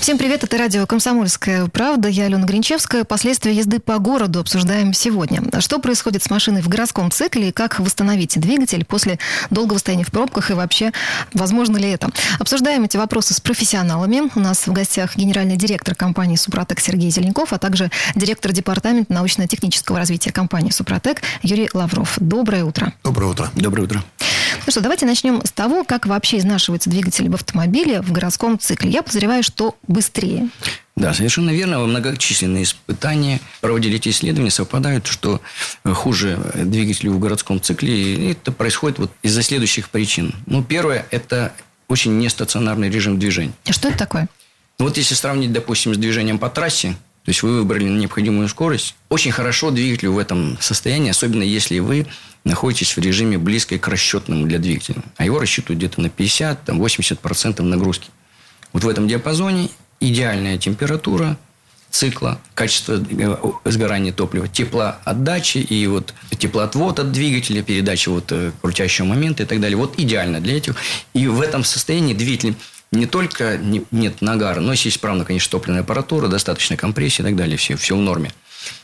Всем привет, это радио «Комсомольская правда». Я Алена Гринчевская. Последствия езды по городу обсуждаем сегодня. Что происходит с машиной в городском цикле и как восстановить двигатель после долгого стояния в пробках и вообще, возможно ли это? Обсуждаем эти вопросы с профессионалами. У нас в гостях генеральный директор компании «Супротек» Сергей Зеленков, а также директор департамента научно-технического развития компании «Супротек» Юрий Лавров. Доброе утро. Доброе утро. Доброе утро. Ну что, давайте начнем с того, как вообще изнашивается двигатель в автомобиле в городском цикле. Я подозреваю, что быстрее. Да, совершенно верно. Многочисленные испытания проводили эти исследования, совпадают, что хуже двигателю в городском цикле. И это происходит вот из-за следующих причин. Ну, первое – это очень нестационарный режим движения. А что это такое? Ну, вот если сравнить, допустим, с движением по трассе, то есть вы выбрали необходимую скорость, очень хорошо двигателю в этом состоянии, особенно если вы находитесь в режиме близкой к расчетному для двигателя. А его рассчитывают где-то на 50-80% нагрузки. Вот в этом диапазоне идеальная температура цикла, качество э, сгорания топлива, теплоотдачи и вот теплоотвод от двигателя, передача вот э, крутящего момента и так далее. Вот идеально для этих. И в этом состоянии двигатель не только не, нет нагара, но есть исправно, конечно, топливная аппаратура, достаточно компрессии и так далее. Все, все в норме.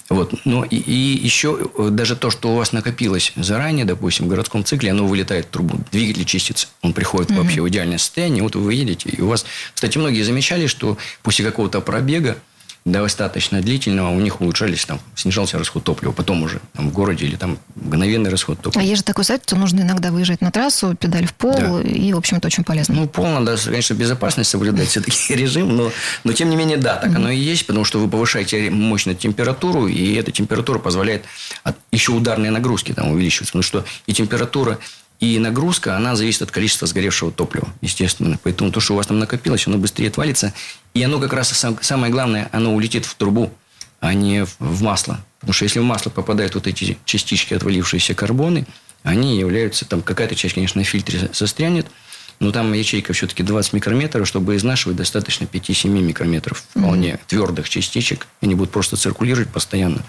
Вот. Но и, и еще э, даже то, что у вас накопилось заранее, допустим, в городском цикле, оно вылетает в трубу. Двигатель чистится. Он приходит mm-hmm. вообще в идеальное состояние. Вот вы едете, и у вас... Кстати, многие замечали, что после какого-то пробега достаточно длительного, у них улучшались, там, снижался расход топлива. Потом уже там, в городе или там мгновенный расход топлива. А есть же такой сайт, что нужно иногда выезжать на трассу, педаль в пол, да. и, в общем, это очень полезно. Ну, пол надо, конечно, безопасность соблюдать все-таки режим, но, но тем не менее, да, так mm-hmm. оно и есть, потому что вы повышаете мощную температуру, и эта температура позволяет от, еще ударные нагрузки там увеличиваться. Потому что и температура и нагрузка, она зависит от количества сгоревшего топлива, естественно. Поэтому то, что у вас там накопилось, оно быстрее отвалится. И оно как раз, самое главное, оно улетит в трубу, а не в масло. Потому что если в масло попадают вот эти частички, отвалившиеся карбоны, они являются, там какая-то часть, конечно, в фильтре застрянет, но там ячейка все-таки 20 микрометров, чтобы изнашивать достаточно 5-7 микрометров вполне mm-hmm. твердых частичек. Они будут просто циркулировать постоянно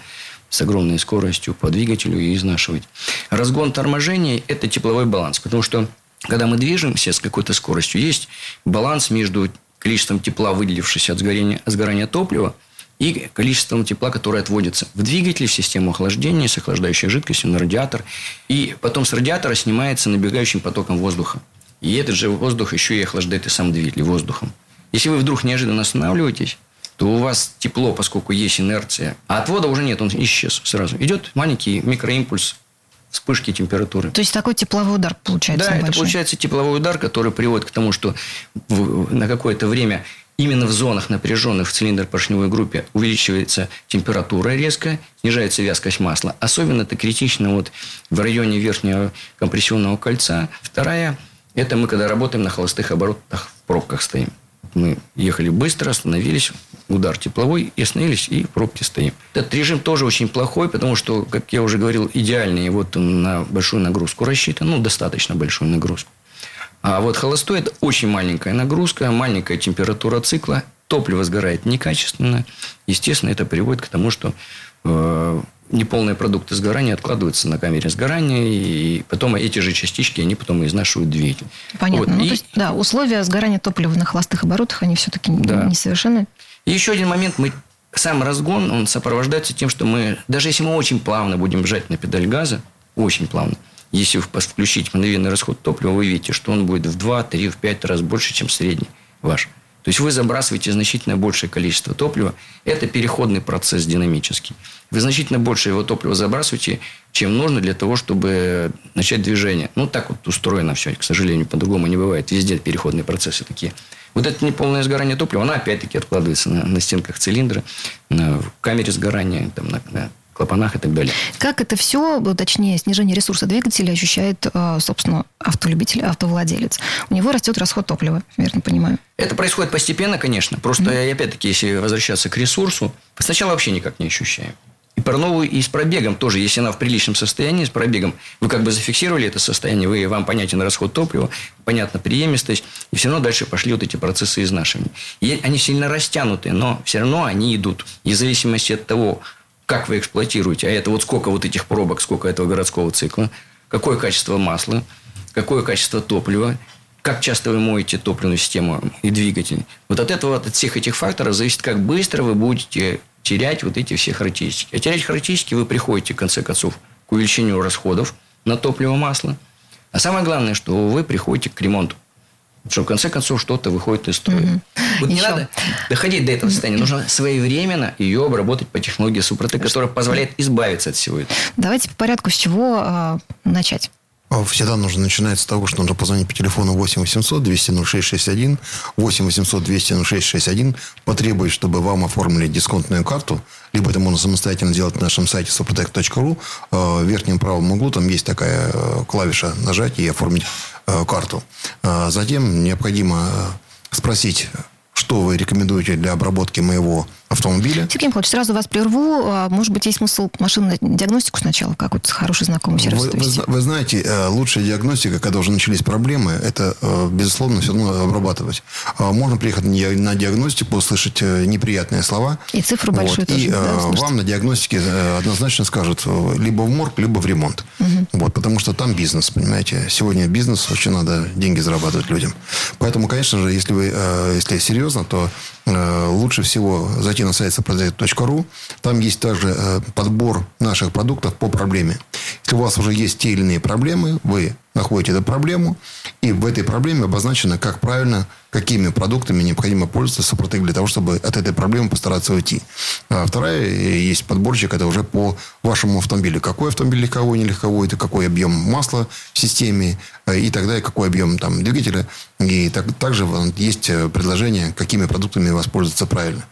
с огромной скоростью по двигателю и изнашивать. Разгон торможения – это тепловой баланс. Потому что, когда мы движемся с какой-то скоростью, есть баланс между количеством тепла, выделившегося от сгорания, от сгорания топлива, и количеством тепла, которое отводится в двигатель, в систему охлаждения, с охлаждающей жидкостью, на радиатор. И потом с радиатора снимается набегающим потоком воздуха. И этот же воздух еще и охлаждает и сам двигатель воздухом. Если вы вдруг неожиданно останавливаетесь, то у вас тепло, поскольку есть инерция, а отвода уже нет, он исчез сразу. Идет маленький микроимпульс вспышки температуры. То есть такой тепловой удар получается Да, большой. это получается тепловой удар, который приводит к тому, что в, на какое-то время именно в зонах напряженных в цилиндр-поршневой группе увеличивается температура резко, снижается вязкость масла. Особенно это критично вот в районе верхнего компрессионного кольца. Вторая – это мы когда работаем на холостых оборотах, в пробках стоим. Мы ехали быстро, остановились, удар тепловой, и остановились, и в пробке стоим. Этот режим тоже очень плохой, потому что, как я уже говорил, идеальный вот на большую нагрузку рассчитан, ну, достаточно большую нагрузку. А вот холостой – это очень маленькая нагрузка, маленькая температура цикла, топливо сгорает некачественно. Естественно, это приводит к тому, что неполные продукты сгорания откладываются на камере сгорания, и потом эти же частички, они потом изнашивают двигатель. Понятно. Вот. Ну, и... то есть, да, условия сгорания топлива на холостых оборотах, они все-таки да. несовершенны. И еще один момент. Мы, сам разгон, он сопровождается тем, что мы, даже если мы очень плавно будем жать на педаль газа, очень плавно, если включить мгновенный расход топлива, вы видите, что он будет в 2, 3, в 5 раз больше, чем средний ваш. То есть вы забрасываете значительно большее количество топлива. Это переходный процесс динамический. Вы значительно больше его топлива забрасываете, чем нужно для того, чтобы начать движение. Ну, так вот устроено все. К сожалению, по-другому не бывает. Везде переходные процессы такие. Вот это неполное сгорание топлива, оно опять-таки откладывается на, на стенках цилиндра, на камере сгорания, там, на, на клапанах и так далее. Как это все, точнее, снижение ресурса двигателя ощущает, э, собственно, автолюбитель, автовладелец? У него растет расход топлива, верно понимаю? Это происходит постепенно, конечно. Просто, mm-hmm. опять-таки, если возвращаться к ресурсу, сначала вообще никак не ощущаем. И про новую, и с пробегом тоже, если она в приличном состоянии, с пробегом, вы как бы зафиксировали это состояние, вы, вам понятен расход топлива, понятна преемистость, и все равно дальше пошли вот эти процессы изнашивания. И они сильно растянуты, но все равно они идут. И в зависимости от того, как вы эксплуатируете, а это вот сколько вот этих пробок, сколько этого городского цикла, какое качество масла, какое качество топлива, как часто вы моете топливную систему и двигатель. Вот от этого, от всех этих факторов зависит, как быстро вы будете терять вот эти все характеристики. А терять характеристики вы приходите, в конце концов, к увеличению расходов на топливо, масло. А самое главное, что вы приходите к ремонту. Что в конце концов что-то выходит из строя. Угу. Вот Еще. не надо доходить до этого состояния. Нужно своевременно ее обработать по технологии Супротек, которая позволяет избавиться от всего этого. Давайте по порядку с чего э, начать. А всегда нужно начинать с того, что нужно позвонить по телефону 8 800 200 0661, 8 800 200 0661, потребовать, чтобы вам оформили дисконтную карту, либо это можно самостоятельно сделать на нашем сайте soprotec.ru. Э, в верхнем правом углу там есть такая э, клавиша нажать и оформить карту. Затем необходимо спросить, что вы рекомендуете для обработки моего автомобиля. Сергей Михайлович, сразу вас прерву. А, может быть, есть смысл машинную диагностику сначала, как вот хороший знакомый сервис вы, вы, вы знаете, э, лучшая диагностика, когда уже начались проблемы, это, э, безусловно, все равно обрабатывать. А, можно приехать на диагностику, услышать э, неприятные слова. И цифру большую вот, тоже. И да, вам на диагностике однозначно скажут либо в морг, либо в ремонт. Угу. Вот, потому что там бизнес, понимаете. Сегодня бизнес, очень надо деньги зарабатывать людям. Поэтому, конечно же, если вы, если серьезно, то лучше всего зайти на сайт сопродает.ру. Там есть также э, подбор наших продуктов по проблеме. Если у вас уже есть те или иные проблемы, вы находите эту проблему, и в этой проблеме обозначено, как правильно, какими продуктами необходимо пользоваться Супротек для того, чтобы от этой проблемы постараться уйти. А вторая э, есть подборчик, это уже по вашему автомобилю. Какой автомобиль легковой, нелегковой, это какой объем масла в системе, э, и тогда и какой объем там, двигателя. И так, также есть э, предложение, какими продуктами воспользоваться правильно.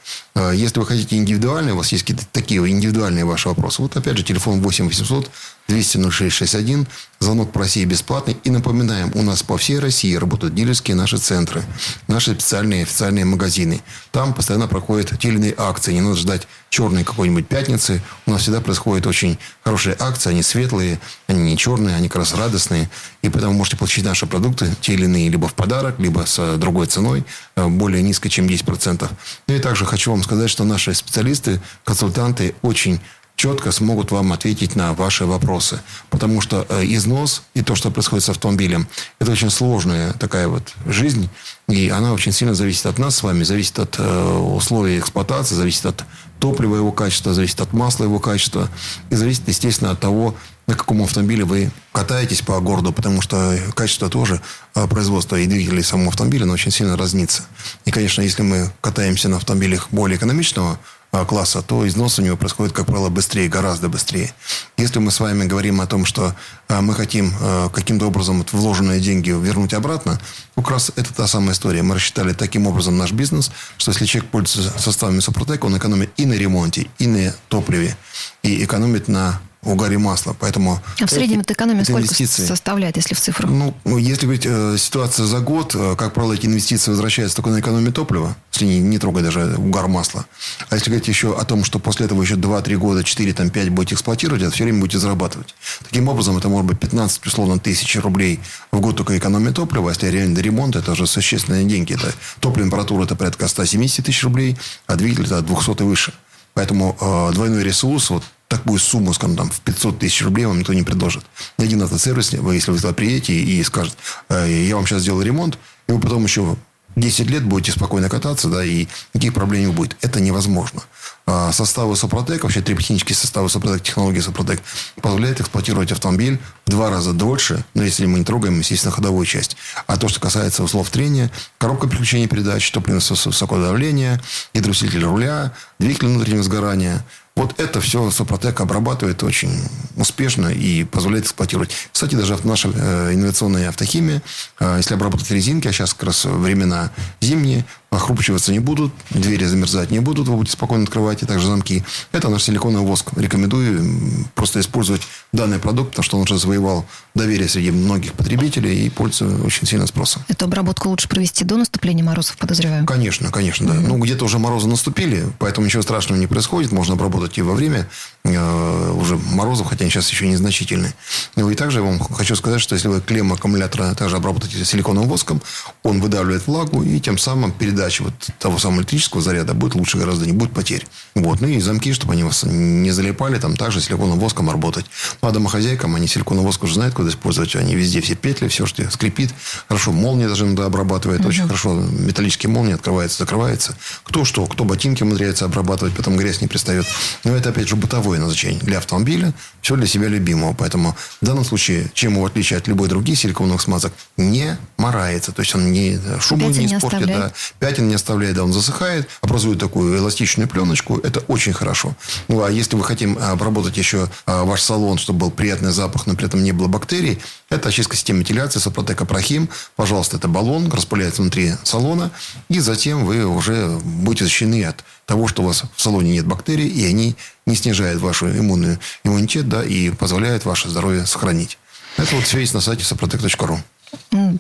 Если вы хотите индивидуально, у вас есть какие-то такие индивидуальные ваши вопросы, вот опять же телефон 8 800 200 0661, звонок по России бесплатный. И напоминаем, у нас по всей России работают дилерские наши центры, наши специальные официальные магазины. Там постоянно проходят те или иные акции. Не надо ждать черной какой-нибудь пятницы. У нас всегда происходят очень хорошие акции. Они светлые, они не черные, они как раз радостные. И поэтому можете получить наши продукты, те или иные, либо в подарок, либо с другой ценой, э, более низкой, чем 10%. Ну и также хочу вам сказать, что наши специалисты, консультанты очень четко смогут вам ответить на ваши вопросы. Потому что э, износ и то, что происходит с автомобилем, это очень сложная такая вот жизнь. И она очень сильно зависит от нас с вами, зависит от э, условий эксплуатации, зависит от топлива его качества, зависит от масла его качества. И зависит, естественно, от того, на каком автомобиле вы катаетесь по городу, потому что качество тоже э, производства и двигателей самого автомобиля, оно очень сильно разнится. И, конечно, если мы катаемся на автомобилях более экономичного класса, то износ у него происходит, как правило, быстрее, гораздо быстрее. Если мы с вами говорим о том, что а, мы хотим а, каким-то образом вложенные деньги вернуть обратно, как раз это та самая история. Мы рассчитали таким образом наш бизнес, что если человек пользуется составами Супротек, он экономит и на ремонте, и на топливе, и экономит на угаре масла. Поэтому а в среднем эта экономия сколько инвестиции. составляет, если в цифрах? Ну, если говорить э, ситуация за год, э, как правило, эти инвестиции возвращаются только на экономию топлива, если не, не трогая даже угар масла. А если говорить еще о том, что после этого еще 2-3 года, 4, там, 5 будете эксплуатировать, это все время будете зарабатывать. Таким образом, это может быть 15, условно, тысяч рублей в год только экономия топлива. А если реально ремонт, это уже существенные деньги. Это топливная температура это порядка 170 тысяч рублей, а двигатель это 200 и выше. Поэтому э, двойной ресурс, вот такую сумму, скажем, там, в 500 тысяч рублей вам никто не предложит. Ни один автосервис, если вы туда приедете и скажет, э, я вам сейчас сделал ремонт, и вы потом еще 10 лет будете спокойно кататься, да, и никаких проблем не будет. Это невозможно. А составы Супротек, вообще триботехнические составы Супротек, технологии Супротек, позволяют эксплуатировать автомобиль в два раза дольше, но если мы не трогаем, естественно, ходовую часть. А то, что касается услов трения, коробка переключения передач, топливное высокого давления, гидроусилитель руля, двигатель внутреннего сгорания – вот это все Супротек обрабатывает очень успешно и позволяет эксплуатировать. Кстати, даже наша э, инновационная автохимия, э, если обработать резинки, а сейчас как раз времена зимние, охрупчиваться не будут, двери замерзать не будут, вы будете спокойно открывать, и также замки. Это наш силиконовый воск. Рекомендую просто использовать данный продукт, потому что он уже завоевал доверие среди многих потребителей и пользуется очень сильно спросом. Эту обработку лучше провести до наступления морозов, подозреваю? Конечно, конечно, да. Mm-hmm. Ну, где-то уже морозы наступили, поэтому ничего страшного не происходит. Можно обработать и во время э, уже морозов, хотя они сейчас еще незначительные. Ну, и также я вам хочу сказать, что если вы клемму аккумулятора также обработаете силиконовым воском, он выдавливает влагу и тем самым передача вот того самого электрического заряда будет лучше гораздо, не будет потерь. Вот. Ну и замки, чтобы они вас не залипали, там также силиконовым воском работать. Ну, а домохозяйкам они силиконовый воск уже знают, куда использовать. Они везде все петли, все, что скрипит. Хорошо, молния даже иногда обрабатывает. Угу. Очень хорошо металлические молнии открывается, закрывается. Кто что, кто ботинки умудряется обрабатывать, потом грязь не пристает. Но это, опять же, бытовое назначение. Для автомобиля все для себя любимого. Поэтому в данном случае, чем его отличие от любой других силиконовых смазок, не морается. То есть он не шубу Пятен не испортит, да, пятен не оставляет, да, он засыхает, образует такую эластичную пленочку. Это очень хорошо. Ну, а если вы хотим обработать еще а, ваш салон, чтобы был приятный запах, но при этом не было бактерий, это очистка системы вентиляции Сопротек Апрахим. Пожалуйста, это баллон, распыляется внутри салона. И затем вы уже будете защищены от того, что у вас в салоне нет бактерий, и они не снижают вашу иммунную иммунитет, да, и позволяют ваше здоровье сохранить. Это вот все есть на сайте сопротек.ру.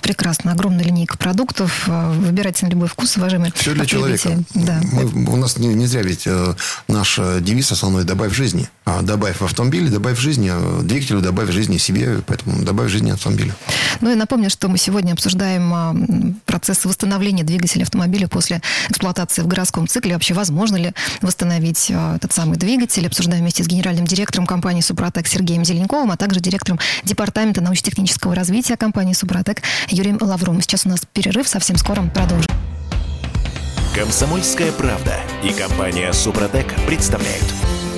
Прекрасно. Огромная линейка продуктов. Э, выбирайте на любой вкус, уважаемые Все для человека. Да. Мы, у нас не, не зря ведь э, наш девиз основной «добавь жизни». А, добавь в автомобиле, добавь жизни э, двигателю, добавь жизни себе. Поэтому добавь жизни автомобилю. Ну и напомню, что мы сегодня обсуждаем а, процесс восстановления двигателя автомобиля после эксплуатации в городском цикле. Вообще, возможно ли восстановить а, этот самый двигатель? Обсуждаем вместе с генеральным директором компании «Супротек» Сергеем Зеленковым, а также директором департамента научно-технического развития компании «Супротек» Юрием Лавровым. Сейчас у нас перерыв, совсем скоро продолжим. Комсомольская правда и компания «Супротек» представляют.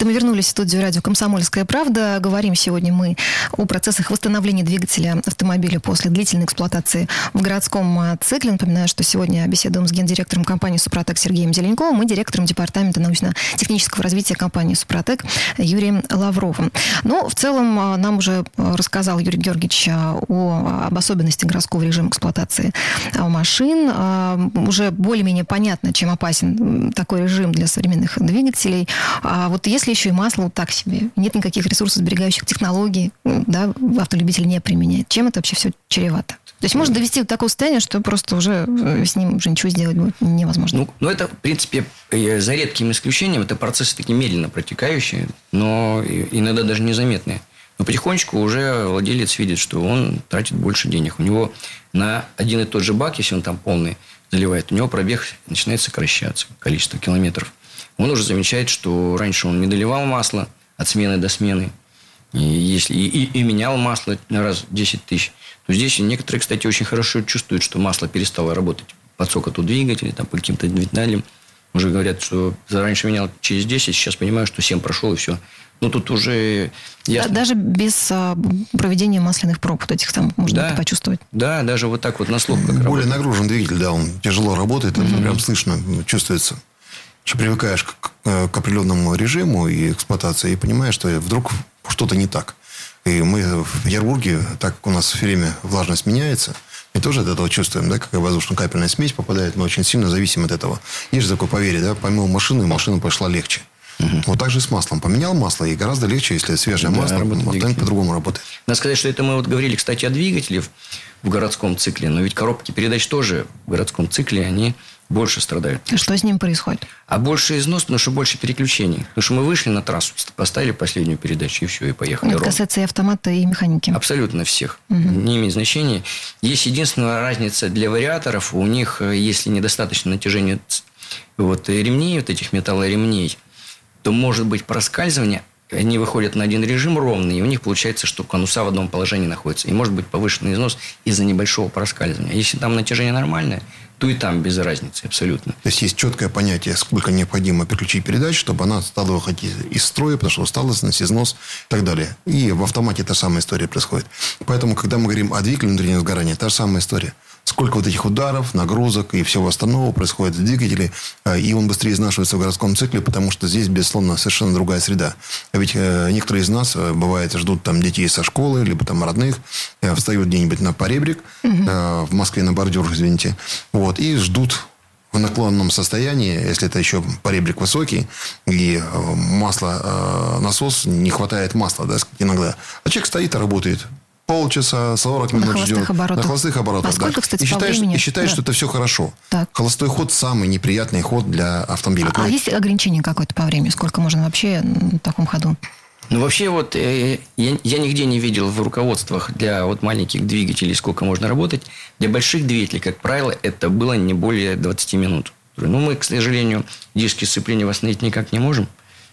Это мы вернулись в студию радио «Комсомольская правда». Говорим сегодня мы о процессах восстановления двигателя автомобиля после длительной эксплуатации в городском а, цикле. Напоминаю, что сегодня беседуем с гендиректором компании «Супротек» Сергеем Зеленковым и директором департамента научно-технического развития компании «Супротек» Юрием Лавровым. Ну, в целом, а, нам уже рассказал Юрий Георгиевич а, о, об особенности городского режима эксплуатации машин. Уже более-менее понятно, чем опасен такой режим для современных двигателей. А вот если если еще и масло вот так себе, нет никаких ресурсосберегающих технологий, да, автолюбитель не применяет, чем это вообще все чревато? То есть может довести до такого состояния, что просто уже э, с ним уже ничего сделать будет невозможно. Ну, ну это, в принципе, э, за редким исключением, это процессы такие медленно протекающие, но иногда даже незаметные. Но потихонечку уже владелец видит, что он тратит больше денег. У него на один и тот же бак, если он там полный заливает, у него пробег начинает сокращаться, количество километров он уже замечает, что раньше он не доливал масло от смены до смены, и, если, и, и, и менял масло на раз 10 тысяч. Но здесь некоторые, кстати, очень хорошо чувствуют, что масло перестало работать по цокоту двигателя, там, по каким-то деталям. Уже говорят, что раньше менял через 10, сейчас понимаю, что 7 прошел, и все. Ну, тут уже ясно. даже без а, проведения масляных проб вот этих там можно да, это почувствовать. Да, даже вот так вот на слух. Как Более работает. нагружен двигатель, да, он тяжело работает, mm-hmm. это прям слышно, чувствуется что привыкаешь к, к определенному режиму и эксплуатации, и понимаешь, что вдруг что-то не так. И мы в Петербурге, так как у нас все время влажность меняется, мы тоже от этого чувствуем, да, какая воздушно-капельная смесь попадает, мы очень сильно зависим от этого. Есть же такое поверье, да, помимо машины, машина пошла легче. Угу. Вот так же с маслом. Поменял масло, и гораздо легче, если свежее да, масло, автомобиль по-другому работает. Надо сказать, что это мы вот говорили, кстати, о двигателе в городском цикле, но ведь коробки передач тоже в городском цикле, они больше страдают. А что с ним происходит? А больше износ, потому что больше переключений. Потому что мы вышли на трассу, поставили последнюю передачу, и все, и поехали. Это касается и автомата, и механики. Абсолютно всех. Угу. Не имеет значения. Есть единственная разница для вариаторов. У них, э, если недостаточно натяжения вот, ремней, вот этих металлоремней, то может быть проскальзывание, они выходят на один режим ровный, и у них получается, что конуса в одном положении находятся. И может быть повышенный износ из-за небольшого проскальзывания. Если там натяжение нормальное, то и там без разницы абсолютно. То есть есть четкое понятие, сколько необходимо переключить передач, чтобы она стала выходить из строя, потому что усталость, износ и так далее. И в автомате та самая история происходит. Поэтому, когда мы говорим о двигателе внутреннего сгорания, та же самая история. Сколько вот этих ударов, нагрузок и всего остального происходит в двигателе, э, и он быстрее изнашивается в городском цикле, потому что здесь, безусловно, совершенно другая среда. А ведь э, некоторые из нас, э, бывает, ждут там детей со школы, либо там родных, встают где-нибудь на поребрик, угу. в Москве на бордюр, извините, вот, и ждут в наклонном состоянии, если это еще поребрик высокий, и масло, насос, не хватает масла, да, иногда. А человек стоит и работает полчаса, 40 минут на ждет. Оборотах. На холостых оборотах. А сколько, да. кстати, и считаешь, времени? И считаешь, да. что это все хорошо. Так. Холостой ход самый неприятный ход для автомобиля. А, а есть ограничение какое-то по времени? Сколько можно вообще на таком ходу? Ну, вообще, вот э, я, я нигде не видел в руководствах для вот маленьких двигателей, сколько можно работать. Для больших двигателей, как правило, это было не более 20 минут. Ну, мы, к сожалению, диски сцепления восстановить никак не можем.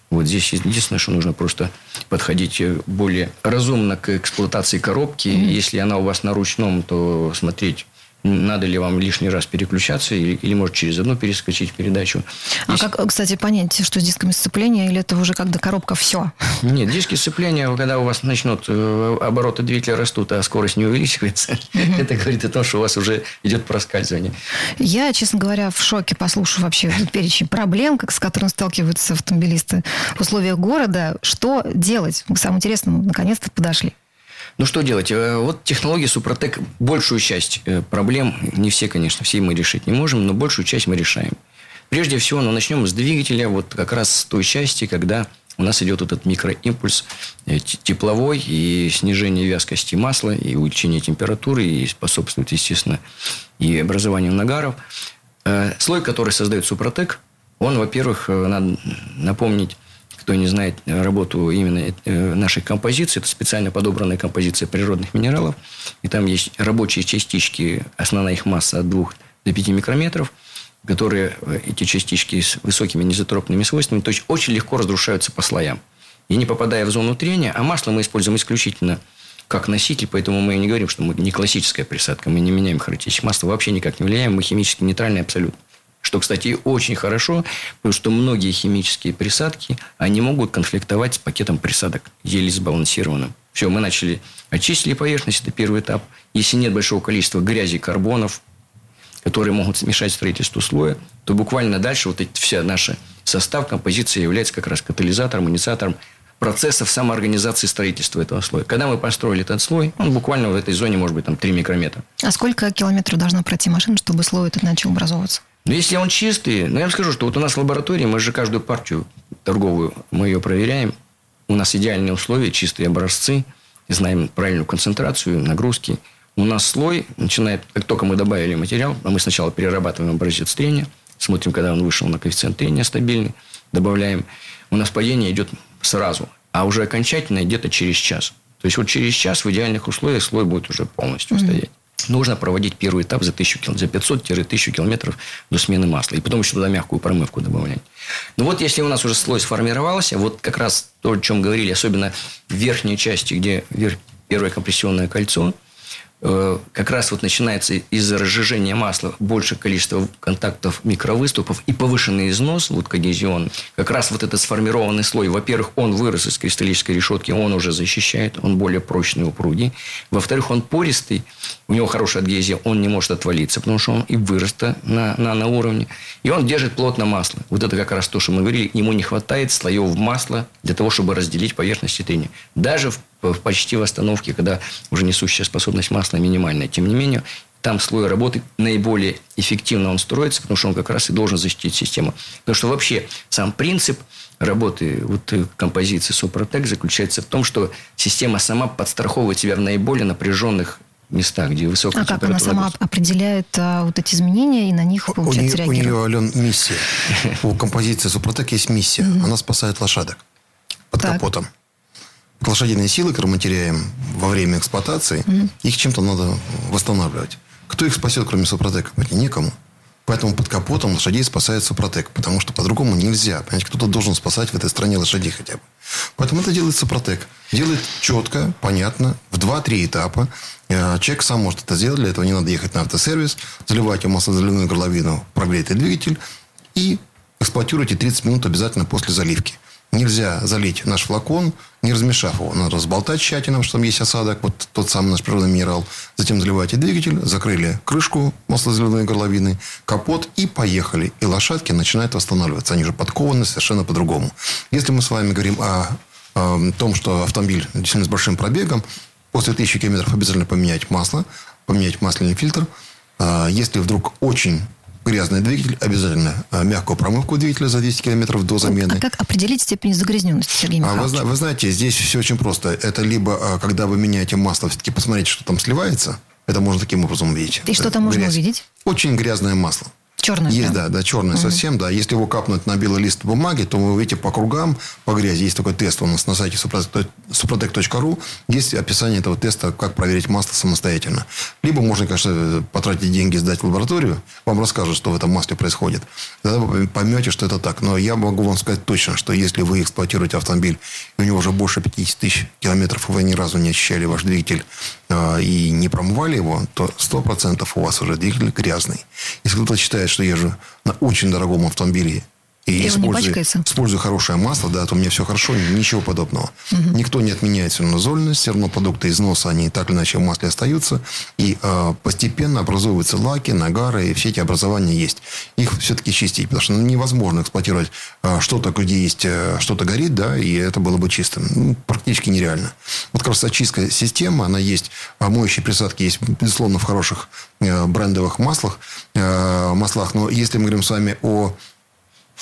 Вот здесь единственное, что нужно просто подходить э, более разумно к эксплуатации коробки. Mm-hmm. Если она у вас на ручном, то смотреть надо ли вам лишний раз переключаться или, или может через одну перескочить передачу. А Здесь... как, кстати, понять, что с дисками сцепления или это уже когда коробка все? Нет, диски сцепления, когда у вас начнут э, обороты двигателя растут, а скорость не увеличивается, это говорит о том, что у вас уже идет проскальзывание. Я, честно говоря, в шоке послушаю вообще перечень проблем, с которыми сталкиваются автомобилисты в условиях города. Что делать? Самое интересное, наконец-то подошли. Ну, что делать? Э, вот технология Супротек большую часть э, проблем, не все, конечно, все мы решить не можем, но большую часть мы решаем. Прежде всего, ну, начнем с двигателя, вот как раз с той части, когда у нас идет этот микроимпульс э, тепловой и снижение вязкости масла, и увеличение температуры, и способствует, естественно, и образованию нагаров. Слой, который создает Супротек, он, во-первых, надо напомнить, кто не знает работу именно э, нашей композиции, это специально подобранная композиция природных минералов. И там есть рабочие частички, основная их масса от 2 до 5 микрометров, которые, э, эти частички с высокими низотропными свойствами, то есть очень легко разрушаются по слоям. И не попадая в зону трения, а масло мы используем исключительно как носитель, поэтому мы не говорим, что мы не классическая присадка, мы не меняем характеристики масла, вообще никак не влияем, мы химически нейтральны абсолютно. Что, кстати, очень хорошо, потому что многие химические присадки, они могут конфликтовать с пакетом присадок, еле сбалансированным. Все, мы начали очистили поверхность, это первый этап. Если нет большого количества грязи, карбонов, которые могут смешать строительство слоя, то буквально дальше вот эти, вся наша состав, композиция является как раз катализатором, инициатором процессов самоорганизации строительства этого слоя. Когда мы построили этот слой, он буквально в этой зоне может быть там 3 микрометра. А сколько километров должна пройти машина, чтобы слой этот начал образовываться? Но если он чистый, ну, я вам скажу, что вот у нас в лаборатории, мы же каждую партию торговую, мы ее проверяем. У нас идеальные условия, чистые образцы, знаем правильную концентрацию, нагрузки. У нас слой начинает, как только мы добавили материал, а мы сначала перерабатываем образец трения, смотрим, когда он вышел на коэффициент трения стабильный, добавляем. У нас падение идет сразу, а уже окончательно где-то через час. То есть, вот через час в идеальных условиях слой будет уже полностью mm-hmm. стоять нужно проводить первый этап за, 1000, за 500-1000 километров до смены масла. И потом еще туда мягкую промывку добавлять. Ну вот если у нас уже слой сформировался, вот как раз то, о чем говорили, особенно в верхней части, где первое компрессионное кольцо – как раз вот начинается из-за разжижения масла больше количество контактов микровыступов и повышенный износ, вот когезион, как раз вот этот сформированный слой, во-первых, он вырос из кристаллической решетки, он уже защищает, он более прочный, упругий. Во-вторых, он пористый, у него хорошая адгезия, он не может отвалиться, потому что он и вырос на, на, на уровне. И он держит плотно масло. Вот это как раз то, что мы говорили, ему не хватает слоев масла для того, чтобы разделить поверхность трения. Даже в почти в остановке, когда уже несущая способность масла минимальная. Тем не менее, там слой работы наиболее эффективно он строится, потому что он как раз и должен защитить систему. Потому что вообще сам принцип работы вот э, композиции Супротек заключается в том, что система сама подстраховывает себя в наиболее напряженных местах, где высокая а температура. А как она сама определяет а, вот эти изменения и на них, получается, у нее, реагирует? У нее, Ален, миссия. У композиции Супротек есть миссия. Она спасает лошадок под капотом лошадиные силы, которые мы теряем во время эксплуатации, mm-hmm. их чем-то надо восстанавливать. Кто их спасет, кроме Супротека? Никому. Поэтому под капотом лошадей спасает Супротек. Потому что по-другому нельзя. Понимаете, кто-то должен спасать в этой стране лошадей хотя бы. Поэтому это делает Супротек. Делает четко, понятно, в 2-3 этапа. Э, человек сам может это сделать. Для этого не надо ехать на автосервис, заливать в маслозаливную горловину прогретый двигатель и эксплуатируйте 30 минут обязательно после заливки. Нельзя залить наш флакон, не размешав его. Надо разболтать тщательно, что там есть осадок, вот тот самый наш природный минерал. Затем заливаете двигатель, закрыли крышку маслозаливной горловины, капот и поехали. И лошадки начинают восстанавливаться. Они уже подкованы совершенно по-другому. Если мы с вами говорим о, о том, что автомобиль действительно с большим пробегом, после 1000 километров обязательно поменять масло, поменять масляный фильтр. А, если вдруг очень грязный двигатель, обязательно а, мягкую промывку двигателя за 200 километров до замены. А как определить степень загрязненности, Сергей Михайлович? А вы, вы знаете, здесь все очень просто. Это либо, а, когда вы меняете масло, все-таки посмотрите, что там сливается. Это можно таким образом увидеть. И что там можно увидеть? Очень грязное масло. Черный. Есть, да, да, черный угу. совсем, да. Если его капнуть на белый лист бумаги, то вы увидите по кругам, по грязи. Есть такой тест у нас на сайте suprotec.ru. Есть описание этого теста, как проверить масло самостоятельно. Либо можно, конечно, потратить деньги, сдать в лабораторию. Вам расскажут, что в этом масле происходит. Тогда вы поймете, что это так. Но я могу вам сказать точно, что если вы эксплуатируете автомобиль, и у него уже больше 50 тысяч километров, и вы ни разу не очищали ваш двигатель э, и не промывали его, то 100% у вас уже двигатель грязный. Если кто-то считает, что езжу на очень дорогом автомобиле и, и использую, использую хорошее масло, да, то у меня все хорошо, ничего подобного. Угу. Никто не отменяет все равно зольность, все равно продукты износа, они так или иначе в масле остаются. И э, постепенно образуются лаки, нагары, и все эти образования есть. Их все-таки чистить, потому что ну, невозможно эксплуатировать э, что-то, где есть э, что-то горит, да, и это было бы чистым. Ну, практически нереально. Вот как раз очистка система, она есть, а моющие присадки есть, безусловно, в хороших э, брендовых маслах, э, маслах. Но если мы говорим с вами о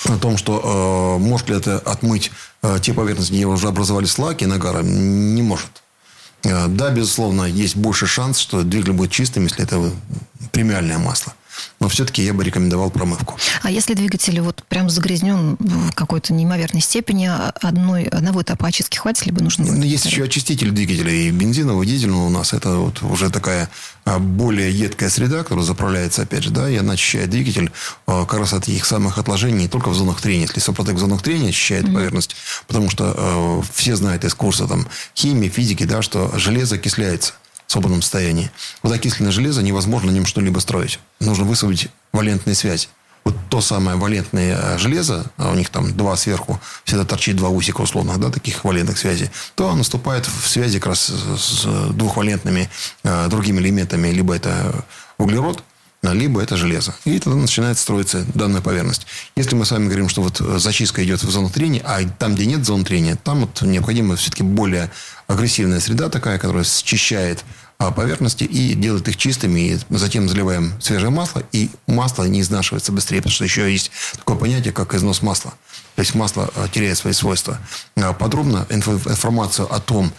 о том, что э, может ли это отмыть э, те поверхности, где уже образовались лаки нагара, не может. Э, да, безусловно, есть больше шанс, что двигатель будет чистым, если это премиальное масло но все-таки я бы рекомендовал промывку. А если двигатель вот прям загрязнен в какой-то неимоверной степени, а одной, одного этапа очистки хватит, либо нужно... Ну, есть еще очиститель двигателя и бензинового, и дизельного у нас. Это вот уже такая а, более едкая среда, которая заправляется, опять же, да, и она очищает двигатель а, как раз от этих самых отложений не только в зонах трения. Если Сопротек в зонах трения очищает mm-hmm. поверхность, потому что э, все знают из курса там, химии, физики, да, что железо окисляется в свободном состоянии. Вот окисленное железо невозможно на нем что-либо строить. Нужно высвободить валентные связи. Вот то самое валентное э, железо, а у них там два сверху, всегда торчит два усика условных, да, таких валентных связей, то наступает в связи как раз с двухвалентными э, другими элементами. Либо это углерод, либо это железо. И тогда начинает строиться данная поверхность. Если мы с вами говорим, что вот зачистка идет в зону трения, а там, где нет зоны трения, там вот необходима все-таки более агрессивная среда такая, которая счищает а, поверхности и делает их чистыми. И затем заливаем свежее масло, и масло не изнашивается быстрее, потому что еще есть такое понятие, как износ масла. То есть масло а, теряет свои свойства. А, подробно информацию о том,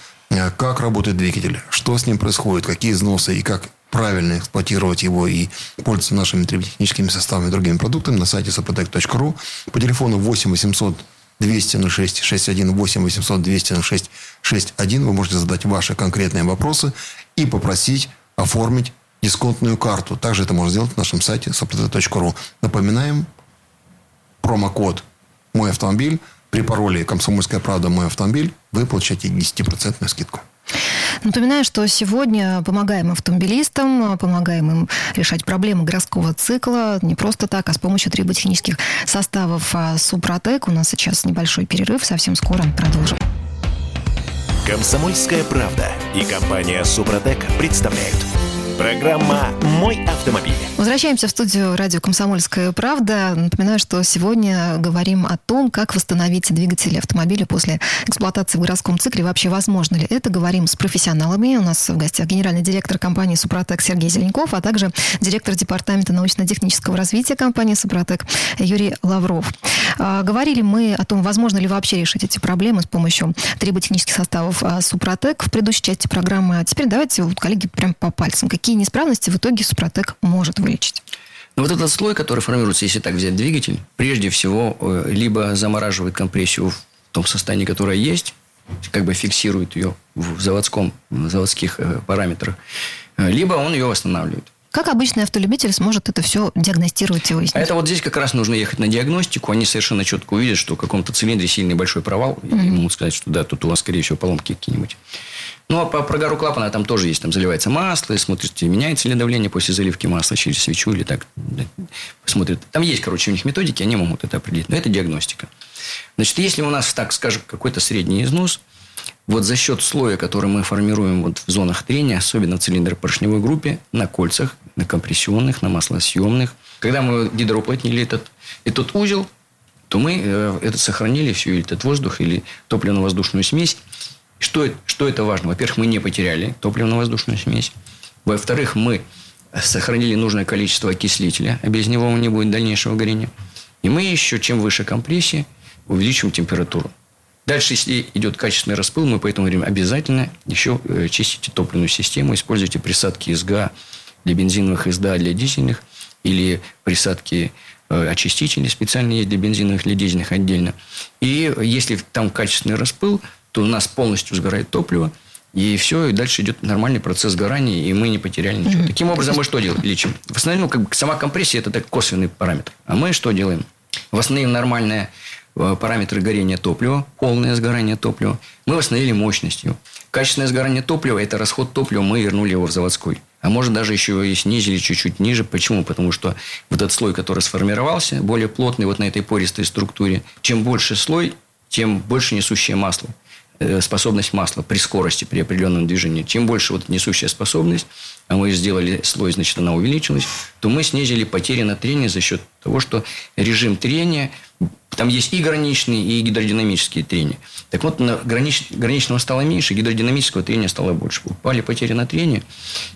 как работает двигатель, что с ним происходит, какие износы и как правильно эксплуатировать его и пользоваться нашими техническими составами и другими продуктами на сайте sopotec.ru по телефону 8 800 200 06 61 8 800 200 06 61. Вы можете задать ваши конкретные вопросы и попросить оформить дисконтную карту. Также это можно сделать на нашем сайте soprotec.ru. Напоминаем, промокод «Мой автомобиль» при пароле «Комсомольская правда. Мой автомобиль» вы получаете 10% скидку. Напоминаю, что сегодня помогаем автомобилистам, помогаем им решать проблемы городского цикла не просто так, а с помощью триботехнических составов а, Супротек. У нас сейчас небольшой перерыв, совсем скоро продолжим. Комсомольская правда и компания Супротек представляют – Программа «Мой автомобиль». Возвращаемся в студию радио «Комсомольская правда». Напоминаю, что сегодня говорим о том, как восстановить двигатели автомобиля после эксплуатации в городском цикле. Вообще, возможно ли это? Говорим с профессионалами. У нас в гостях генеральный директор компании «Супротек» Сергей Зеленков, а также директор департамента научно-технического развития компании «Супротек» Юрий Лавров. А, говорили мы о том, возможно ли вообще решить эти проблемы с помощью триботехнических составов а, «Супротек» в предыдущей части программы. А теперь давайте, вот, коллеги, прям по пальцам. Какие какие неисправности в итоге Супротек может вылечить? Ну, вот этот слой, который формируется, если так взять двигатель, прежде всего, э, либо замораживает компрессию в том состоянии, которое есть, как бы фиксирует ее в заводском, в заводских э, параметрах, э, либо он ее восстанавливает. Как обычный автолюбитель сможет это все диагностировать и выяснить? А это вот здесь как раз нужно ехать на диагностику. Они совершенно четко увидят, что в каком-то цилиндре сильный большой провал. Mm-hmm. И могут сказать, что да, тут у вас, скорее всего, поломки какие-нибудь. Ну, а по прогару клапана там тоже есть. Там заливается масло, и смотрите, меняется ли давление после заливки масла через свечу или так. Смотрят. Там есть, короче, у них методики, они могут это определить. Но это диагностика. Значит, если у нас, так скажем, какой-то средний износ, вот за счет слоя, который мы формируем вот в зонах трения, особенно в цилиндропоршневой группе, на кольцах, на компрессионных, на маслосъемных, когда мы гидроуплотнили этот, этот узел, то мы э, это сохранили все, или этот воздух, или топливно-воздушную смесь. Что, что это важно? Во-первых, мы не потеряли топливно-воздушную смесь. Во-вторых, мы сохранили нужное количество окислителя, а без него не будет дальнейшего горения. И мы еще, чем выше компрессия, увеличиваем температуру. Дальше, если идет качественный распыл, мы поэтому говорим, обязательно еще э, чистите топливную систему, используйте присадки СГА для бензиновых СДА, для дизельных, или присадки э, очистителей специальные для бензиновых, для дизельных отдельно. И если там качественный распыл, то у нас полностью сгорает топливо, и все, и дальше идет нормальный процесс сгорания, и мы не потеряли ничего. Mm-hmm. Таким образом, мы что делаем? Лечим. В основном, как бы, сама компрессия – это так косвенный параметр. А мы что делаем? Восстановим нормальное Э, параметры горения топлива, полное сгорание топлива, мы восстановили мощностью. Качественное сгорание топлива – это расход топлива, мы вернули его в заводской. А может, даже еще и снизили чуть-чуть ниже. Почему? Потому что вот этот слой, который сформировался, более плотный вот на этой пористой структуре, чем больше слой, тем больше несущее масло способность масла при скорости, при определенном движении. Чем больше вот несущая способность, а мы сделали слой, значит, она увеличилась, то мы снизили потери на трение за счет того, что режим трения – там есть и граничные, и гидродинамические трения. Так вот, на гранич, граничного стало меньше, гидродинамического трения стало больше. Упали потери на трение.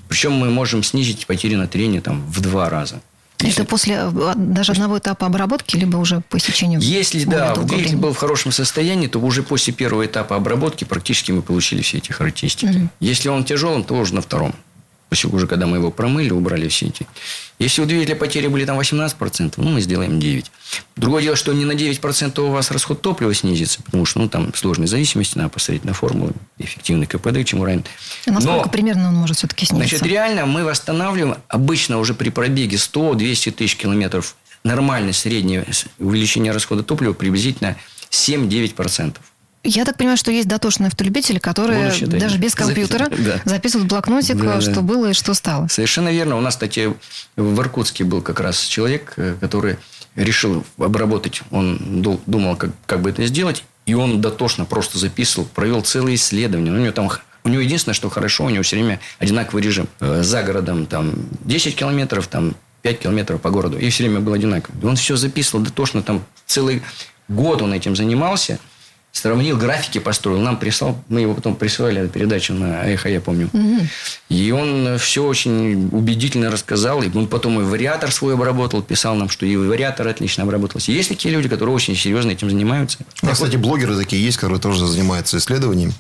Причем мы можем снизить потери на трение там, в два раза. Это после а, даже одного этапа обработки, либо уже по истечению? Если, да, двигатель был в хорошем состоянии, то уже после первого этапа обработки практически мы получили все эти характеристики. Угу. Если он тяжелым, то уже на втором уже когда мы его промыли, убрали все эти. Если у двигателя потери были там 18%, ну, мы сделаем 9%. Другое дело, что не на 9% у вас расход топлива снизится, потому что ну, там сложные зависимости, надо посмотреть на формулу, эффективный КПД, чем уровень. А насколько Но, примерно он может все-таки снизиться? Значит, реально мы восстанавливаем обычно уже при пробеге 100-200 тысяч километров нормальное среднее увеличение расхода топлива приблизительно 7-9%. Я так понимаю, что есть дотошные автолюбители, которые Будущее, даже без компьютера да. записывают блокнотик, да, что да. было и что стало. Совершенно верно. У нас, кстати, в Иркутске был как раз человек, э, который решил обработать. Он думал, как, как бы это сделать. И он дотошно просто записывал, провел целые исследования. У него там у него единственное, что хорошо, у него все время одинаковый режим. Э, за городом там 10 километров, там 5 километров по городу. И все время был одинаковый. Он все записывал дотошно, там целый год он этим занимался – сравнил, графики построил, нам прислал, мы его потом присылали передачу на Эхо, я помню. Угу. И он все очень убедительно рассказал, и он потом и вариатор свой обработал, писал нам, что и вариатор отлично обработался. Есть такие люди, которые очень серьезно этим занимаются. А, кстати, блогеры такие есть, которые тоже занимаются исследованием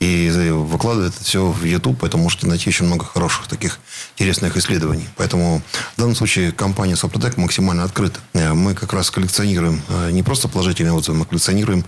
и выкладывают это все в YouTube, поэтому можете найти очень много хороших таких интересных исследований. Поэтому в данном случае компания Сопротек максимально открыта. Э, мы как раз коллекционируем э, не просто положительные отзывы, мы коллекционируем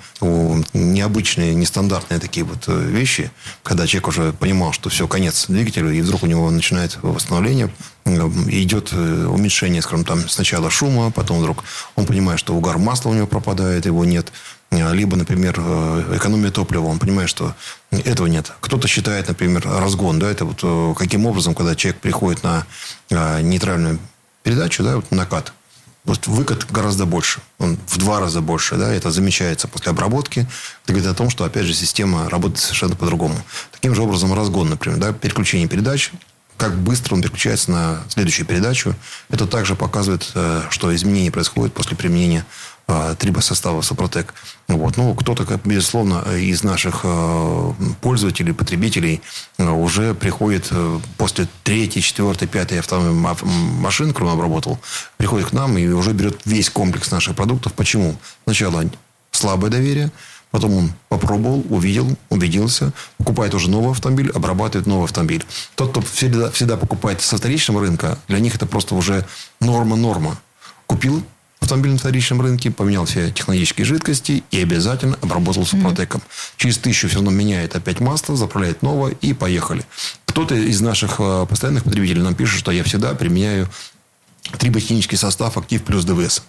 необычные, нестандартные такие вот э, вещи, когда человек уже понимал, что все, конец двигателю, и вдруг у него начинает восстановление, идет уменьшение, скажем, там сначала шума, потом вдруг он понимает, что угар масла у него пропадает, его нет, а, либо, например, э, экономия топлива, он понимает, что этого нет. Кто-то считает, например, разгон, да, это вот э, каким образом, когда человек приходит на нейтральную передачу, да, вот накат, вот выкат гораздо больше, он в два раза больше, да, это замечается после обработки. Это говорит о том, что, опять же, система работает совершенно по-другому. Таким же образом разгон, например, да, переключение передач, как быстро он переключается на следующую передачу. Это также показывает, э, что изменения происходят после применения трибосостава Супротек. Вот. Ну, кто-то, безусловно, из наших а, пользователей, потребителей а, уже приходит после третьей, четвертой, пятой машин, которую он обработал, приходит к нам и уже берет весь комплекс наших продуктов. Почему? Сначала слабое доверие, Потом он попробовал, увидел, убедился, покупает уже новый автомобиль, обрабатывает новый автомобиль. Тот, кто всегда, всегда покупает со вторичного рынка, для них это просто уже норма-норма. Купил автомобиль на вторичном рынке, поменял все технологические жидкости и обязательно обработал супротеком. Mm-hmm. Через тысячу все равно меняет опять масло, заправляет новое и поехали. Кто-то из наших э, постоянных потребителей нам пишет, что я всегда применяю триботехнический состав «Актив плюс ДВС».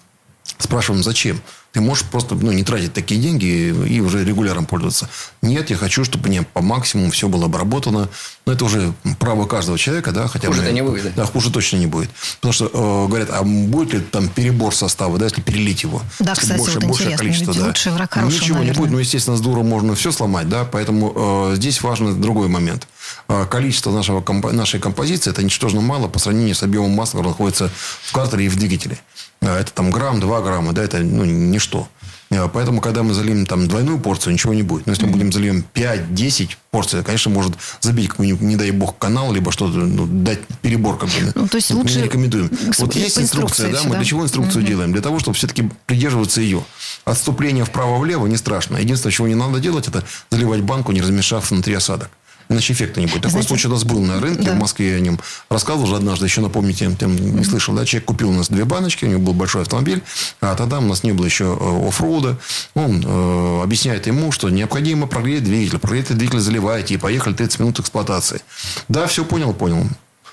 Спрашиваем, зачем? Ты можешь просто ну, не тратить такие деньги и уже регулярно пользоваться. Нет, я хочу, чтобы мне по максимуму все было обработано. Но это уже право каждого человека, да, хотя хуже мы, не будет. Да, хуже точно не будет. Потому что э, говорят, а будет ли там перебор состава, да, если перелить его? Да, кстати, больше, вот большее интересно, количество, ведь да. лучший враг хорошего, Ничего наверное. не будет, но, естественно, с дура можно все сломать, да, поэтому э, здесь важен другой момент. Э, количество нашего, нашей композиции это ничтожно мало по сравнению с объемом масла, который находится в картере и в двигателе. Это там грамм, два грамма, да, это ну, ничто. Э, Поэтому, когда мы зальем там двойную порцию, ничего не будет. Но если мы будем зальем 5-10 порций, это, конечно, может забить какой-нибудь, не дай бог, канал, либо что-то, ну, дать перебор. Как бы. Ну, то есть лучше не рекомендуем. Вот есть инструкция, да, мы да? для чего инструкцию делаем? Для того, чтобы все-таки придерживаться ее. Отступление вправо-влево не страшно. Единственное, чего не надо делать, это заливать банку, не размешав внутри осадок. Иначе эффекта не будет. Такой Знаете, случай у нас был на рынке да. в Москве, я о нем рассказывал уже однажды, еще напомните, тем, тем не слышал, да, человек купил у нас две баночки, у него был большой автомобиль, а тогда у нас не было еще э, оффроуда. Он э, объясняет ему, что необходимо прогреть двигатель, прогретый двигатель заливаете, и поехали 30 минут эксплуатации. Да, все понял, понял.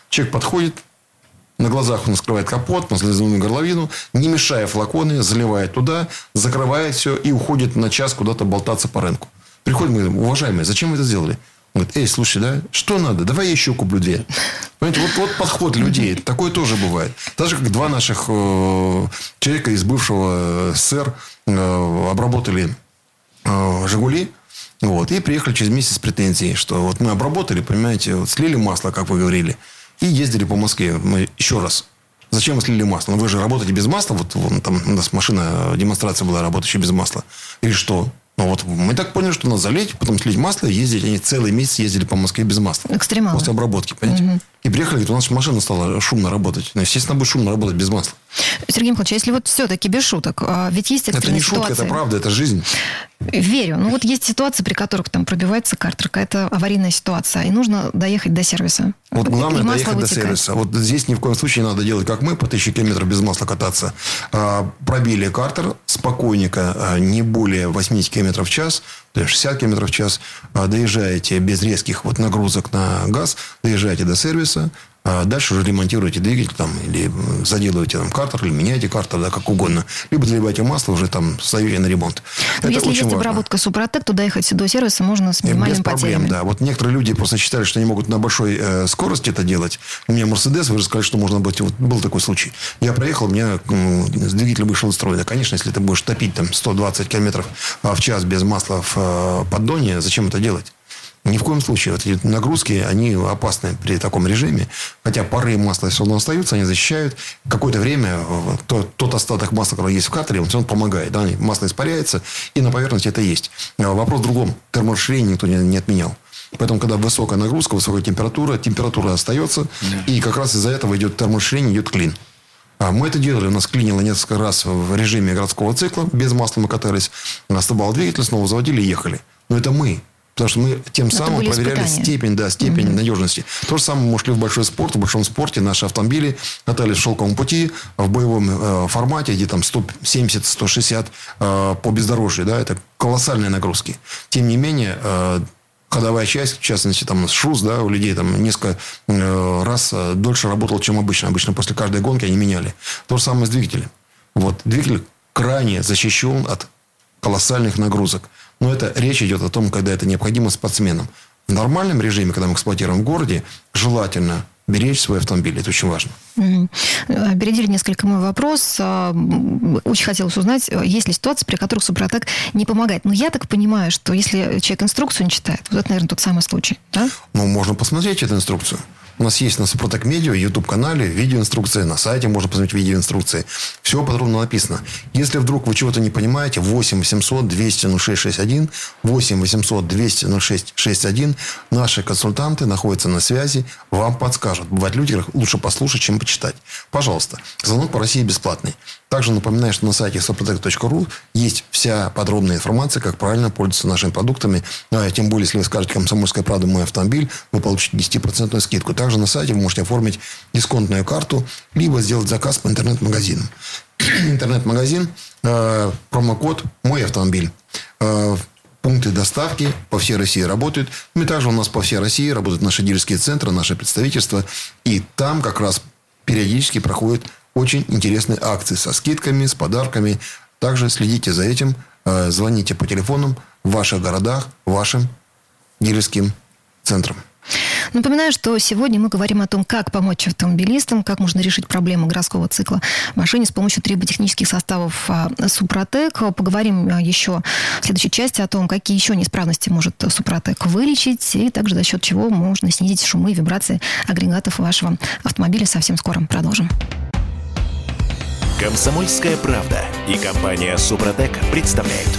Человек подходит, на глазах он открывает капот, на слезную горловину, не мешая флаконы, заливает туда, закрывает все и уходит на час куда-то болтаться по рынку. Приходим, мы говорим, уважаемые, зачем вы это сделали? Говорит, эй, слушай, да, что надо? Давай я еще куплю две. Понимаете, вот, вот подход людей. Такое тоже бывает. Так же, как два наших э, человека из бывшего СССР э, обработали э, «Жигули», вот, и приехали через месяц с претензией, что вот мы обработали, понимаете, вот слили масло, как вы говорили, и ездили по Москве. Мы еще раз. Зачем вы слили масло? Ну, вы же работаете без масла. Вот вон, там у нас машина, демонстрация была, работающая без масла. Или что? Ну, вот мы так поняли, что надо залить, потом слить масло ездить. Они целый месяц ездили по Москве без масла. Экстремалы. После обработки, понимаете? И приехали, говорят, у нас машина стала шумно работать. Ну, естественно, будет шумно работать без масла. Сергей Михайлович, а если вот все-таки без шуток, а, ведь есть Это экстренные не шутка, ситуации. это правда, это жизнь. Верю. Ну вот есть ситуации, при которых там пробивается картер, какая-то аварийная ситуация, и нужно доехать до сервиса. Вот главное доехать до сервиса. Вот здесь ни в коем случае не надо делать, как мы, по тысяче километров без масла кататься. А, Пробили картер спокойненько, а, не более 80 километров в час, то есть 60 километров в час. А, Доезжаете без резких вот нагрузок на газ, доезжаете до сервиса, а дальше уже ремонтируете двигатель там, или заделываете там картер, или меняете картер, да, как угодно. Либо заливаете масло, уже там сдаете на ремонт. Но Это если очень есть важно. обработка Супротек, то доехать до сервиса можно с Без минимальными проблем, потерями. да. Вот некоторые люди просто считали, что они могут на большой э, скорости это делать. У меня Мерседес, вы же сказали, что можно быть... Вот был такой случай. Я проехал, у меня м, двигатель вышел из строя. Да, конечно, если ты будешь топить там 120 километров а, в час без масла в э, поддоне, зачем это делать? Ни в коем случае. Вот эти нагрузки, они опасны при таком режиме. Хотя пары масла все равно остаются, они защищают. Какое-то время э, тот, тот остаток масла, который есть в картере, он все равно помогает. Да? Масло испаряется, и на поверхности это есть. А Вопрос в другом. Терморасширение никто не, не отменял. Поэтому, когда высокая нагрузка, высокая температура, температура остается. И как раз из-за этого идет терморасширение, идет клин. А мы это делали. У нас клинило несколько раз в режиме городского цикла. Без масла мы катались. Остывал двигатель, снова заводили и ехали. Но это мы. Потому что мы тем это самым проверяли испытания. степень, да, степень надежности. То же самое мы шли в большой спорт. В большом спорте наши автомобили катались в шелковом пути в боевом э, формате, где там 170-160 э, по бездорожью. Да, это колоссальные нагрузки. Тем не менее, э, ходовая часть, в частности, там шрус, да, у людей там несколько э, раз э, дольше работал, чем обычно. Обычно после каждой гонки они меняли. То же самое с двигателем. Вот, двигатель крайне защищен от колоссальных нагрузок. Но это речь идет о том, когда это необходимо спортсменам. В нормальном режиме, когда мы эксплуатируем в городе, желательно беречь свой автомобиль. Это очень важно. Опередили несколько мой вопрос. А, Очень хотелось узнать, э, есть ли ситуации, при которых Супротек не помогает. Но я так понимаю, что если человек инструкцию не читает, вот это, наверное, тот самый случай. Да? Ну, можно посмотреть эту инструкцию. У нас есть на Супротек Медиа, YouTube-канале видеоинструкция, на сайте можно посмотреть видеоинструкции. Все подробно написано. Если вдруг вы чего-то не понимаете, 8 800 200 0661, 8 800 200 0661, наши консультанты находятся на связи, вам подскажут. Бывают люди, которых лучше послушать, чем почитать. Пожалуйста, звонок по России бесплатный. Также напоминаю, что на сайте suprotec.ru есть вся подробная информация, как правильно пользоваться нашими продуктами. А, тем более, если вы скажете «Комсомольская правда. Мой автомобиль», вы получите 10% скидку. Также на сайте вы можете оформить дисконтную карту, либо сделать заказ по интернет-магазинам. Интернет-магазин, э, промокод «Мой автомобиль». Э, пункты доставки по всей России работают. Ну и также у нас по всей России работают наши дилерские центры, наши представительства. И там как раз периодически проходят очень интересные акции со скидками, с подарками. Также следите за этим, э, звоните по телефонам в ваших городах, вашим дилерским центрам. Напоминаю, что сегодня мы говорим о том, как помочь автомобилистам, как можно решить проблему городского цикла в машине с помощью триботехнических составов а, Супротек. Поговорим а, еще в следующей части о том, какие еще неисправности может Супротек вылечить, и также за счет чего можно снизить шумы и вибрации агрегатов вашего автомобиля. Совсем скоро продолжим. Комсомольская правда и компания Супротек представляют.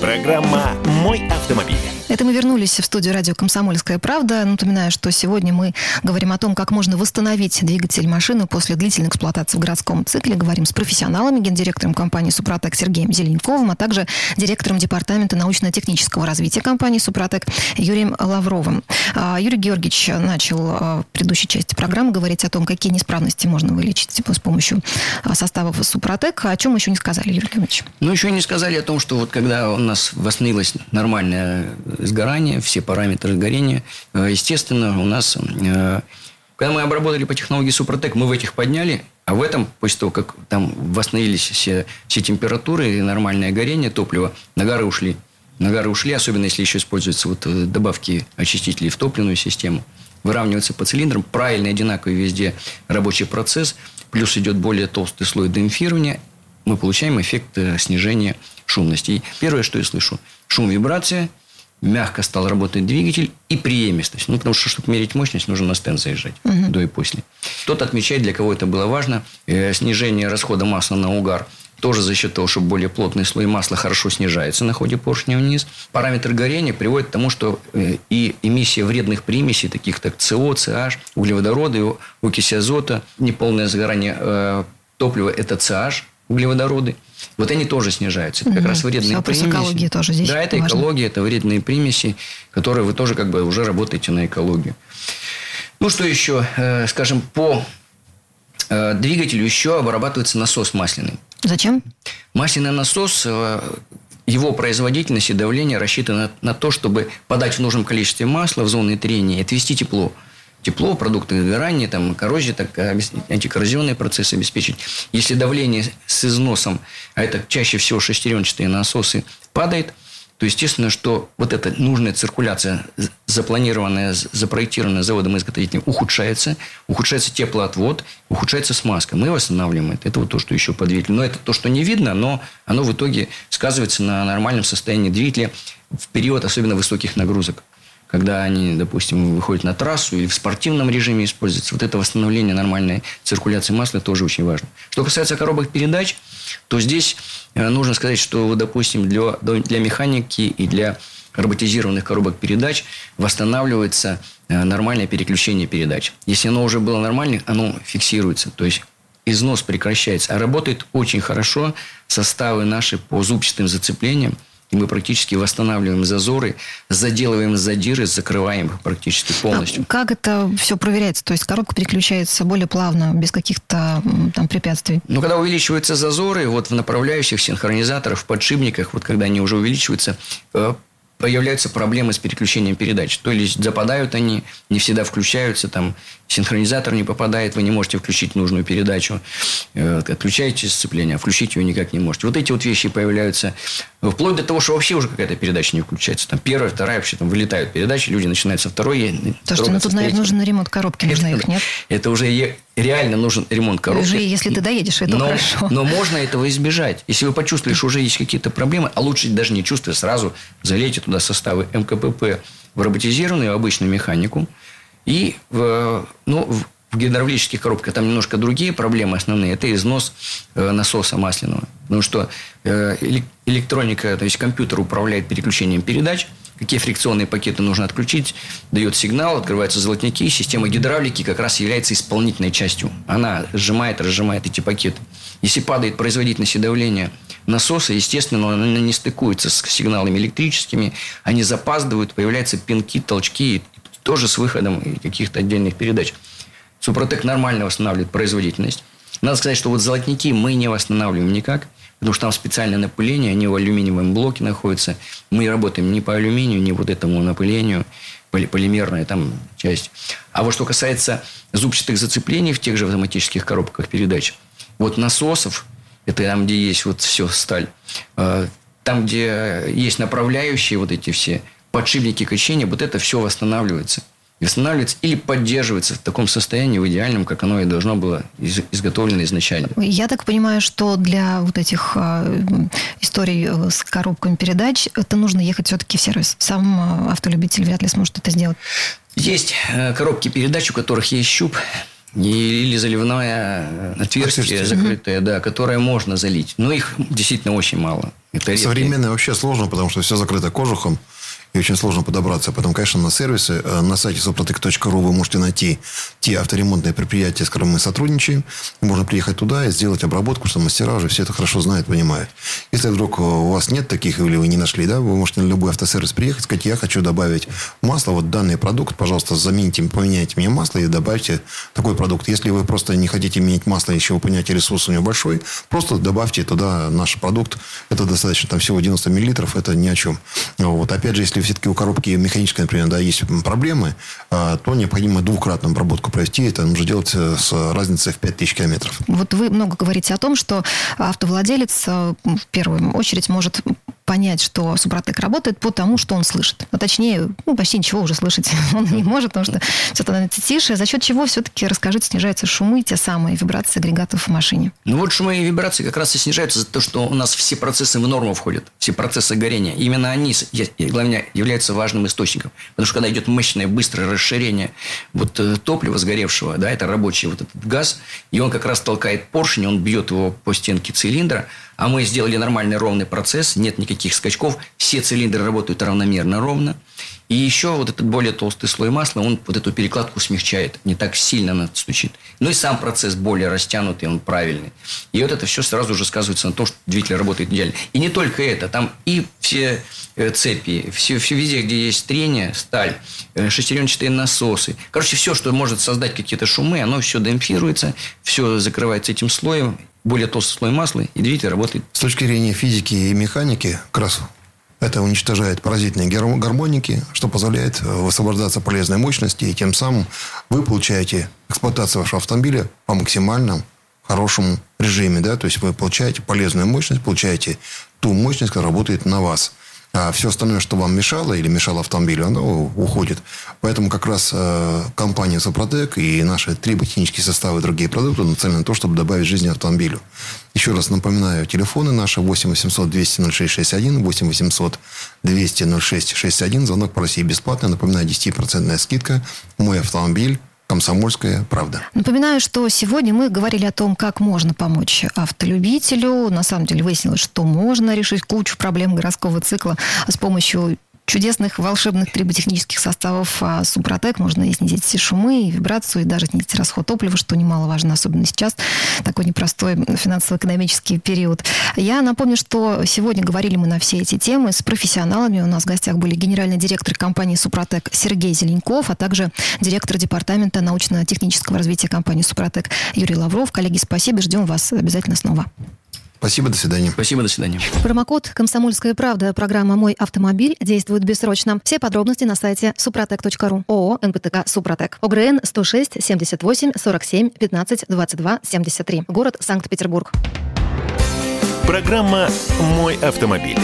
Программа «Мой автомобиль». Это мы вернулись в студию радио «Комсомольская правда». Напоминаю, что сегодня мы говорим о том, как можно восстановить двигатель машины после длительной эксплуатации в городском цикле. Говорим с профессионалами, гендиректором компании «Супротек» Сергеем Зеленковым, а также директором департамента научно-технического развития компании «Супротек» Юрием Лавровым. А, Юрий Георгиевич начал а, в предыдущей части программы говорить о том, какие неисправности можно вылечить типа, с помощью а, составов «Супротек». О чем еще не сказали, Юрий Георгиевич? Ну, еще не сказали о том, что вот когда у нас восстановилась нормальная сгорания, все параметры сгорения. Э, естественно, у нас, э, когда мы обработали по технологии Супротек, мы в этих подняли, а в этом, после того, как там восстановились все, все температуры и нормальное горение топлива, нагары ушли. Нагары ушли, особенно если еще используются вот э, добавки очистителей в топливную систему. Выравнивается по цилиндрам, правильный, одинаковый везде рабочий процесс, плюс идет более толстый слой демпфирования, мы получаем эффект снижения шумности. И первое, что я слышу, шум, вибрация – мягко стал работать двигатель и преемистость. Ну, потому что, чтобы мерить мощность, нужно на стенд заезжать угу. до и после. Кто-то отмечает, для кого это было важно, э, снижение расхода масла на угар тоже за счет того, что более плотный слой масла хорошо снижается на ходе поршня вниз. Параметр горения приводит к тому, что э, и эмиссия вредных примесей, таких как СО, CH, углеводороды, окиси азота, неполное сгорание э, топлива – это CH, углеводороды. Вот они тоже снижаются. Это как угу. раз вредные Все, примеси. экология тоже здесь Да, это важно. экология, это вредные примеси, которые вы тоже как бы уже работаете на экологию. Ну, что еще? Э, скажем, по э, двигателю еще обрабатывается насос масляный. Зачем? Масляный насос, э, его производительность и давление рассчитано на то, чтобы подать в нужном количестве масла в зоны трения и отвести тепло тепло, продукты выгорания, там, коррозия, так, антикоррозионные процессы обеспечить. Если давление с износом, а это чаще всего шестеренчатые насосы, падает, то естественно, что вот эта нужная циркуляция, запланированная, запроектированная заводом-изготовителем, ухудшается, ухудшается теплоотвод, ухудшается смазка. Мы восстанавливаем это. Это вот то, что еще по двигателю. Но это то, что не видно, но оно в итоге сказывается на нормальном состоянии двигателя в период особенно высоких нагрузок когда они, допустим, выходят на трассу или в спортивном режиме используются. Вот это восстановление нормальной циркуляции масла тоже очень важно. Что касается коробок передач, то здесь э, нужно сказать, что, допустим, для, для механики и для роботизированных коробок передач восстанавливается э, нормальное переключение передач. Если оно уже было нормальным, оно фиксируется. То есть износ прекращается. А работает очень хорошо составы наши по зубчатым зацеплениям – и мы практически восстанавливаем зазоры, заделываем задиры, закрываем их практически полностью. А как это все проверяется? То есть коробка переключается более плавно, без каких-то там препятствий? Ну, когда увеличиваются зазоры, вот в направляющих синхронизаторах, в подшипниках, вот когда они уже увеличиваются, э, появляются проблемы с переключением передач. То есть западают они, не всегда включаются, там синхронизатор не попадает, вы не можете включить нужную передачу. Э, отключаете сцепление, а включить ее никак не можете. Вот эти вот вещи появляются вплоть до того, что вообще уже какая-то передача не включается. Там первая, вторая, вообще там вылетают передачи, люди начинают со второй. То, что ну, тут, наверное, нужен ремонт коробки, нужно их, нет? Это уже реально нужен ремонт коробки. Уже если ты доедешь, это но, хорошо. Но можно этого избежать. Если вы почувствовали, что уже есть какие-то проблемы, а лучше даже не чувствуя, сразу залейте туда составы МКПП в роботизированную, обычную механику. И в, ну, в гидравлических коробках там немножко другие проблемы основные. Это износ э, насоса масляного. Потому что э, электроника, то есть компьютер управляет переключением передач – какие фрикционные пакеты нужно отключить, дает сигнал, открываются золотники, система гидравлики как раз является исполнительной частью. Она сжимает, разжимает эти пакеты. Если падает производительность и давление насоса, естественно, она не стыкуется с сигналами электрическими, они запаздывают, появляются пинки, толчки, тоже с выходом каких-то отдельных передач. Супротек нормально восстанавливает производительность. Надо сказать, что вот золотники мы не восстанавливаем никак – потому что там специальное напыление, они в алюминиевом блоке находятся. Мы работаем не по алюминию, не вот этому напылению, полимерная там часть. А вот что касается зубчатых зацеплений в тех же автоматических коробках передач, вот насосов, это там, где есть вот все сталь, э, там, где есть направляющие вот эти все, подшипники качения, вот это все восстанавливается восстанавливается или поддерживается в таком состоянии, в идеальном, как оно и должно было изготовлено изначально. Я так понимаю, что для вот этих э, историй э, с коробками передач это нужно ехать все-таки в сервис. Сам э, автолюбитель вряд ли сможет это сделать. Есть э, коробки передач, у которых есть щуп, или заливное отверстие, отверстие. закрытое, да, которое можно залить. Но их действительно очень мало. Это Современное вообще сложно, потому что все закрыто кожухом и очень сложно подобраться. Поэтому, конечно, на сервисы, э, на сайте suprotec.ru вы можете найти те авторемонтные предприятия, с которыми мы сотрудничаем. Можно приехать туда и сделать обработку, что мастера уже все это хорошо знают, понимают. Если вдруг у вас нет таких, или вы не нашли, да, вы можете на любой автосервис приехать, сказать, я хочу добавить масло, вот данный продукт, пожалуйста, замените, поменяйте мне масло и добавьте такой продукт. Если вы просто не хотите менять масло, еще вы понимаете, ресурс у него большой, просто добавьте туда наш продукт. Это достаточно, там всего 90 миллилитров, это ни о чем. Вот. Опять же, если все-таки у коробки механической, например, да, есть проблемы, а, то необходимо двукратную обработку провести. Это нужно делать э, с разницей в 5000 километров. Вот вы много говорите о том, что автовладелец э, в первую очередь может понять, что Супротек работает по тому, что он слышит. А точнее, ну, почти ничего уже слышать он не может, потому что все становится тише. За счет чего все-таки, расскажите, снижаются шумы, те самые вибрации агрегатов в машине? Ну вот шумы и вибрации как раз и снижаются за то, что у нас все процессы в норму входят, все процессы горения. Именно они, главное, являются важным источником. Потому что когда идет мощное, быстрое расширение вот э, топлива сгоревшего, да, это рабочий вот этот газ, и он как раз толкает поршень, он бьет его по стенке цилиндра, а мы сделали нормальный ровный процесс, нет никаких скачков, все цилиндры работают равномерно ровно. И еще вот этот более толстый слой масла, он вот эту перекладку смягчает, не так сильно она стучит. Ну и сам процесс более растянутый, он правильный. И вот это все сразу же сказывается на том, что двигатель работает идеально. И не только это, там и все э, цепи, все, все везде, где есть трение, сталь, э, шестеренчатые насосы. Короче, все, что может создать какие-то шумы, оно все демпфируется, все закрывается этим слоем, более толстый слой масла, и двигатель работает. С точки зрения физики и механики, как раз это уничтожает паразитные гармоники, что позволяет э, высвобождаться полезной мощности, и тем самым вы получаете эксплуатацию вашего автомобиля по максимальному хорошему режиме. Да? То есть вы получаете полезную мощность, получаете ту мощность, которая работает на вас – а все остальное, что вам мешало или мешало автомобилю, оно уходит. Поэтому как раз э, компания Сопротек и наши триботехнические составы и другие продукты нацелены на то, чтобы добавить жизни автомобилю. Еще раз напоминаю, телефоны наши 8 800 200 0661, 8 800 200 0661, звонок по России бесплатный. Напоминаю, 10% скидка. Мой автомобиль «Комсомольская правда». Напоминаю, что сегодня мы говорили о том, как можно помочь автолюбителю. На самом деле выяснилось, что можно решить кучу проблем городского цикла с помощью чудесных волшебных триботехнических составов а Супротек можно и снизить все шумы, и вибрацию, и даже снизить расход топлива, что немаловажно, особенно сейчас, такой непростой финансово-экономический период. Я напомню, что сегодня говорили мы на все эти темы с профессионалами. У нас в гостях были генеральный директор компании Супротек Сергей Зеленков, а также директор департамента научно-технического развития компании Супротек Юрий Лавров. Коллеги, спасибо, ждем вас обязательно снова. Спасибо, до свидания. Спасибо, до свидания. Промокод «Комсомольская правда» программа «Мой автомобиль» действует бессрочно. Все подробности на сайте супротек.ру. ООО «НПТК Супротек». ОГРН 106 78 47 15 22 73. Город Санкт-Петербург. Программа «Мой автомобиль».